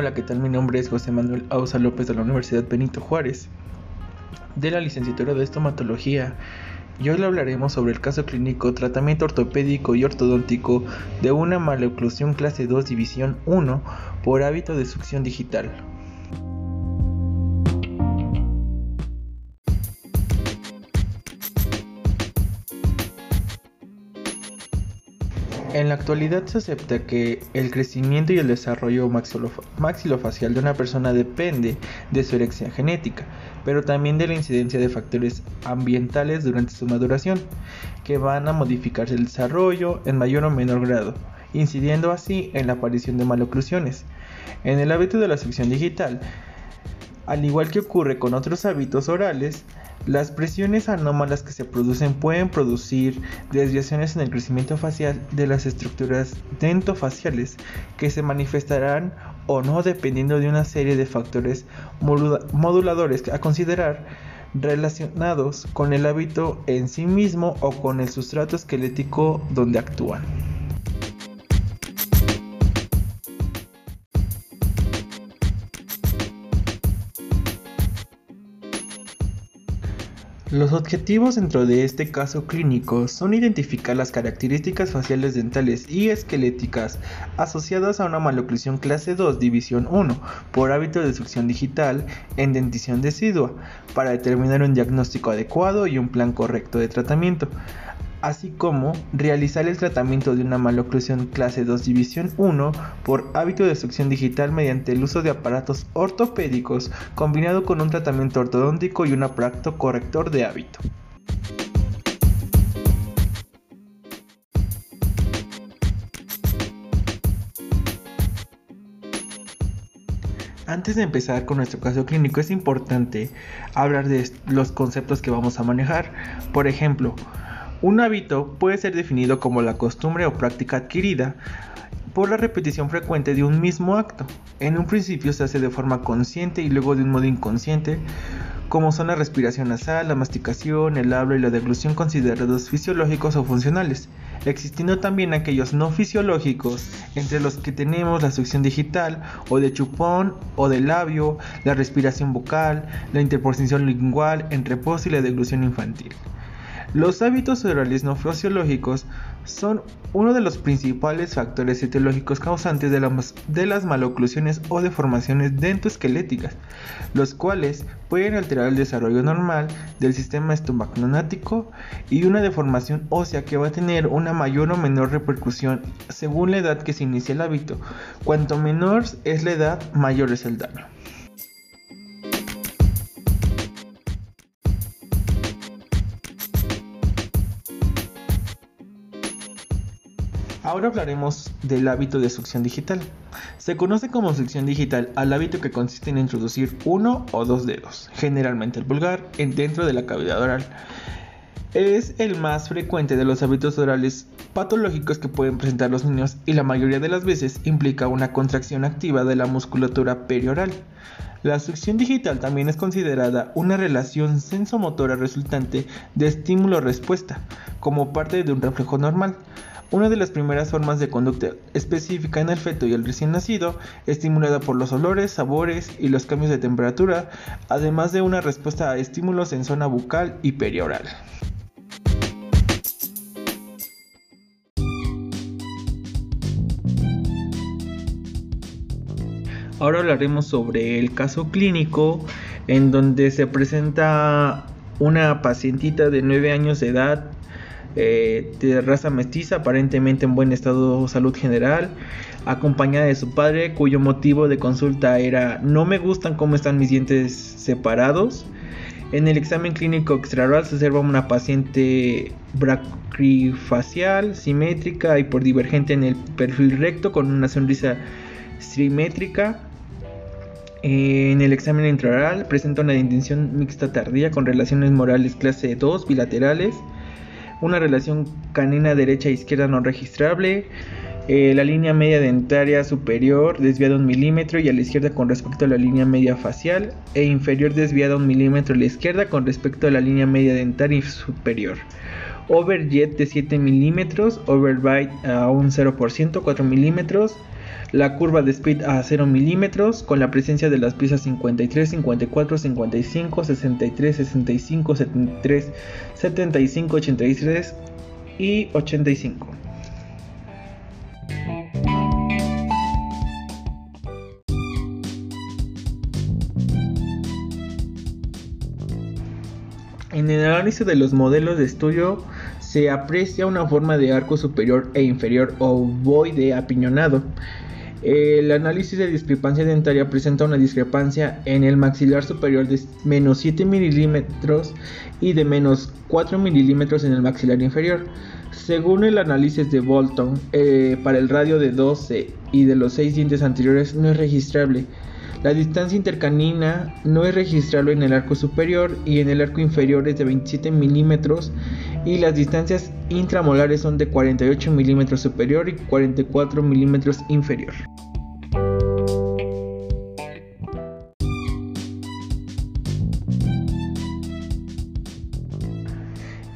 Hola, ¿qué tal? Mi nombre es José Manuel Ausa López de la Universidad Benito Juárez, de la licenciatura de estomatología. Y hoy le hablaremos sobre el caso clínico tratamiento ortopédico y ortodóntico de una maloclusión clase 2 división 1 por hábito de succión digital. En la actualidad se acepta que el crecimiento y el desarrollo maxilofacial de una persona depende de su herencia genética, pero también de la incidencia de factores ambientales durante su maduración, que van a modificar el desarrollo en mayor o menor grado, incidiendo así en la aparición de maloclusiones. En el hábito de la sección digital, al igual que ocurre con otros hábitos orales, las presiones anómalas que se producen pueden producir desviaciones en el crecimiento facial de las estructuras dentofaciales que se manifestarán o no dependiendo de una serie de factores moduladores a considerar relacionados con el hábito en sí mismo o con el sustrato esquelético donde actúan. Los objetivos dentro de este caso clínico son identificar las características faciales dentales y esqueléticas asociadas a una maloclusión clase 2 división 1 por hábito de succión digital en dentición decidua para determinar un diagnóstico adecuado y un plan correcto de tratamiento así como realizar el tratamiento de una maloclusión clase 2 división 1 por hábito de succión digital mediante el uso de aparatos ortopédicos combinado con un tratamiento ortodóntico y un aparato corrector de hábito. Antes de empezar con nuestro caso clínico es importante hablar de los conceptos que vamos a manejar. Por ejemplo, un hábito puede ser definido como la costumbre o práctica adquirida por la repetición frecuente de un mismo acto. En un principio se hace de forma consciente y luego de un modo inconsciente, como son la respiración nasal, la masticación, el habla y la deglución considerados fisiológicos o funcionales, existiendo también aquellos no fisiológicos, entre los que tenemos la succión digital o de chupón o de labio, la respiración vocal, la interposición lingual en reposo y la deglución infantil. Los hábitos orales no fisiológicos son uno de los principales factores etiológicos causantes de, las maloclusiones o deformaciones dentoesqueléticas, los cuales pueden alterar el desarrollo normal del sistema estomacognático y una deformación ósea que va a tener una mayor o menor repercusión según la edad que se inicia el hábito. Cuanto menor es la edad, mayor es el daño. Ahora hablaremos del hábito de succión digital. Se conoce como succión digital al hábito que consiste en introducir uno o dos dedos, generalmente el pulgar, dentro de la cavidad oral. Es el más frecuente de los hábitos orales patológicos que pueden presentar los niños y la mayoría de las veces implica una contracción activa de la musculatura perioral. La succión digital también es considerada una relación sensomotora resultante de estímulo-respuesta, como parte de un reflejo normal. Una de las primeras formas de conducta específica en el feto y el recién nacido, estimulada por los olores, sabores y los cambios de temperatura, además de una respuesta a estímulos en zona bucal y perioral. Ahora hablaremos sobre el caso clínico en donde se presenta una pacientita de 9 años de edad eh, de raza mestiza, aparentemente en buen estado de salud general, acompañada de su padre, cuyo motivo de consulta era no me gustan cómo están mis dientes separados. En el examen clínico extraoral se observa una paciente bracrifacial, simétrica y por divergente en el perfil recto con una sonrisa simétrica. En el examen intraoral presenta una intención mixta tardía con relaciones morales clase 2 bilaterales una relación canina derecha-izquierda e no registrable, eh, la línea media dentaria superior desviada un milímetro y a la izquierda con respecto a la línea media facial e inferior desviada un milímetro a la izquierda con respecto a la línea media dentaria superior. Overjet de 7 milímetros, overbite a un 0%, 4 milímetros, la curva de speed a 0 milímetros con la presencia de las piezas 53, 54, 55, 63, 65, 73, 75, 83 y 85. En el análisis de los modelos de estudio se aprecia una forma de arco superior e inferior ovoide apiñonado. El análisis de discrepancia dentaria presenta una discrepancia en el maxilar superior de menos 7 milímetros y de menos 4 milímetros en el maxilar inferior. Según el análisis de Bolton, eh, para el radio de 12 y de los 6 dientes anteriores no es registrable. La distancia intercanina no es registrable en el arco superior y en el arco inferior es de 27 milímetros y las distancias intramolares son de 48 milímetros superior y 44 milímetros inferior.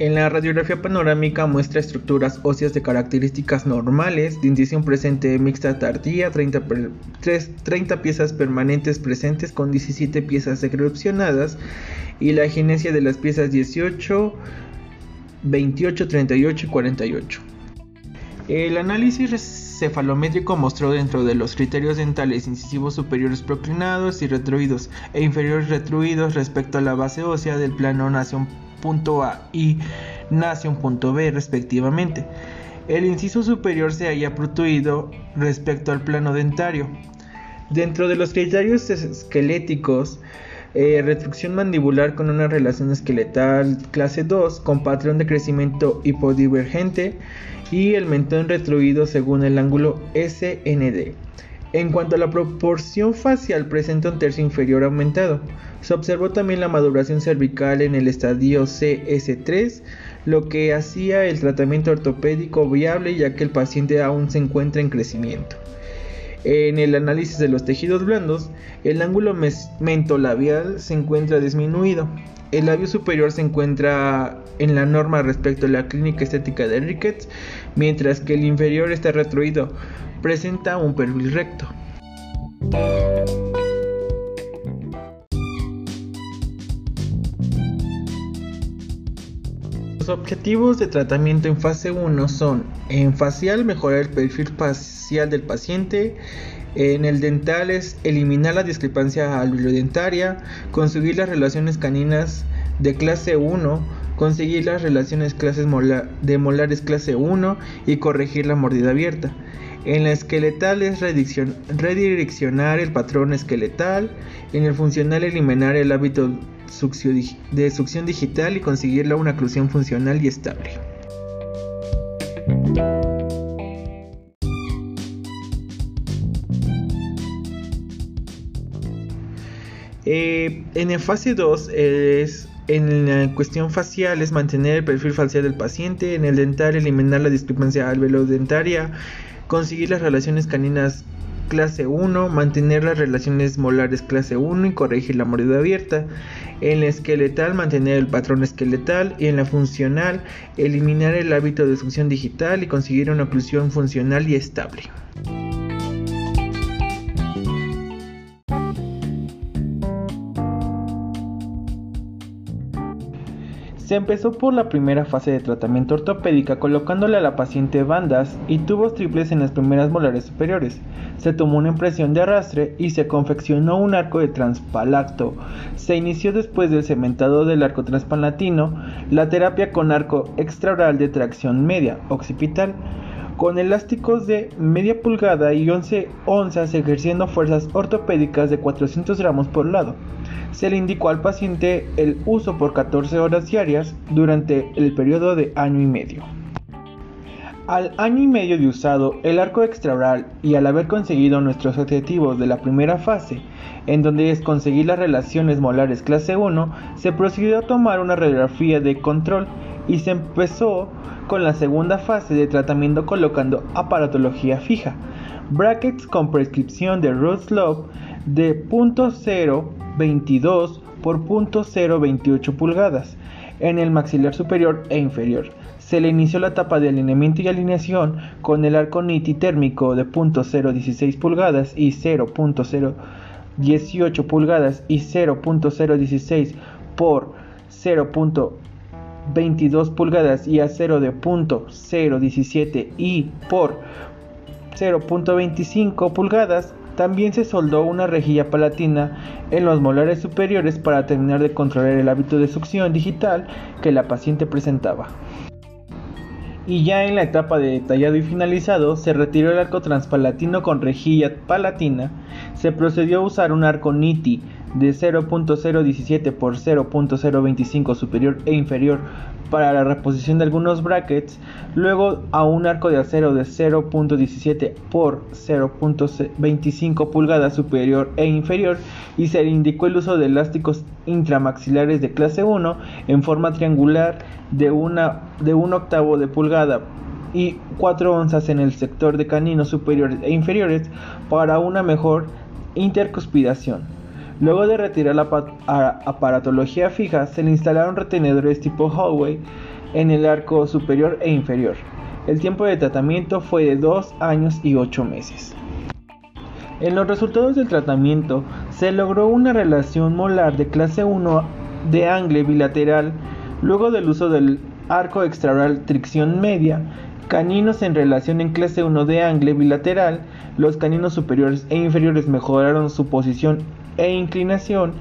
En la radiografía panorámica muestra estructuras óseas de características normales, de presente mixta tardía, 30, 30 piezas permanentes presentes con 17 piezas erupcionadas y la genesia de las piezas 18, 28, 38 y 48. El análisis cefalométrico mostró dentro de los criterios dentales incisivos superiores proclinados y retruidos e inferiores retruidos respecto a la base ósea del plano nación A y nación punto B respectivamente. El inciso superior se haya protruido respecto al plano dentario. Dentro de los criterios esqueléticos, eh, mandibular con una relación esqueletal clase 2 con patrón de crecimiento hipodivergente y el mentón retruido según el ángulo SND. En cuanto a la proporción facial, presenta un tercio inferior aumentado. Se observó también la maduración cervical en el estadio CS3, lo que hacía el tratamiento ortopédico viable ya que el paciente aún se encuentra en crecimiento. En el análisis de los tejidos blandos, el ángulo mentolabial se encuentra disminuido. El labio superior se encuentra en la norma respecto a la clínica estética de Ricketts, mientras que el inferior está retruido, presenta un perfil recto. Los objetivos de tratamiento en fase 1 son en facial mejorar el perfil facial del paciente, en el dental es eliminar la discrepancia alveolodentaria, conseguir las relaciones caninas de clase 1, conseguir las relaciones clases de molares clase 1 y corregir la mordida abierta. En la esqueletal es redireccionar el patrón esqueletal. En el funcional eliminar el hábito de succión digital y conseguirla una oclusión funcional y estable. Eh, en el fase 2 es en la cuestión facial es mantener el perfil facial del paciente, en el dental eliminar la discrepancia alveolodentaria, conseguir las relaciones caninas clase 1, mantener las relaciones molares clase 1 y corregir la mordida abierta. En la esqueletal, mantener el patrón esqueletal. Y en la funcional, eliminar el hábito de succión digital y conseguir una oclusión funcional y estable. Se empezó por la primera fase de tratamiento ortopédica colocándole a la paciente bandas y tubos triples en las primeras molares superiores. Se tomó una impresión de arrastre y se confeccionó un arco de transpalacto. Se inició después del cementado del arco transpalatino la terapia con arco extraoral de tracción media occipital con elásticos de media pulgada y 11 onzas ejerciendo fuerzas ortopédicas de 400 gramos por lado se le indicó al paciente el uso por 14 horas diarias durante el periodo de año y medio. Al año y medio de usado el arco extraoral y al haber conseguido nuestros objetivos de la primera fase, en donde es conseguir las relaciones molares clase 1, se procedió a tomar una radiografía de control y se empezó con la segunda fase de tratamiento colocando aparatología fija, brackets con prescripción de Love de 0.22 por 0.028 pulgadas en el maxilar superior e inferior. se le inició la etapa de alineamiento y alineación con el arco NITI térmico de .016 pulgadas y 0.018 pulgadas y 0.016 por 0.22 pulgadas y acero de .017 y por 0.25 pulgadas también se soldó una rejilla palatina en los molares superiores para terminar de controlar el hábito de succión digital que la paciente presentaba. Y ya en la etapa de detallado y finalizado, se retiró el arco transpalatino con rejilla palatina, se procedió a usar un arco NITI de 0.017 por 0.025 superior e inferior para la reposición de algunos brackets, luego a un arco de acero de 0.17 por 0.25 pulgadas superior e inferior y se indicó el uso de elásticos intramaxilares de clase 1 en forma triangular de, una, de un octavo de pulgada y 4 onzas en el sector de caninos superiores e inferiores para una mejor intercuspidación. Luego de retirar la aparatología fija, se le instalaron retenedores tipo hallway en el arco superior e inferior. El tiempo de tratamiento fue de 2 años y 8 meses. En los resultados del tratamiento se logró una relación molar de clase 1 de angle bilateral luego del uso del arco extraoral tricción media, caninos en relación en clase 1 de angle bilateral, los caninos superiores e inferiores mejoraron su posición e inclinación,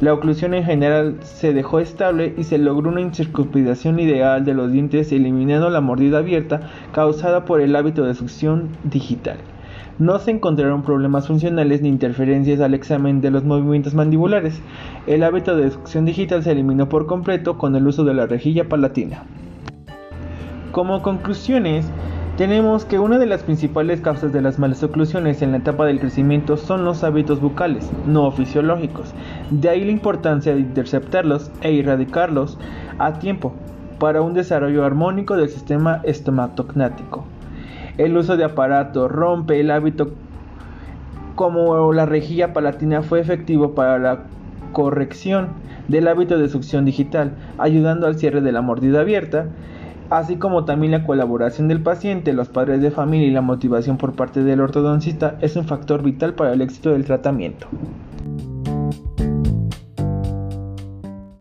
la oclusión en general se dejó estable y se logró una incircunscripción ideal de los dientes eliminando la mordida abierta causada por el hábito de succión digital. No se encontraron problemas funcionales ni interferencias al examen de los movimientos mandibulares. El hábito de succión digital se eliminó por completo con el uso de la rejilla palatina. Como conclusiones, tenemos que una de las principales causas de las malas oclusiones en la etapa del crecimiento son los hábitos bucales, no fisiológicos. De ahí la importancia de interceptarlos e erradicarlos a tiempo para un desarrollo armónico del sistema estomatognático. El uso de aparato rompe el hábito como la rejilla palatina fue efectivo para la corrección del hábito de succión digital, ayudando al cierre de la mordida abierta así como también la colaboración del paciente, los padres de familia y la motivación por parte del ortodoncista es un factor vital para el éxito del tratamiento.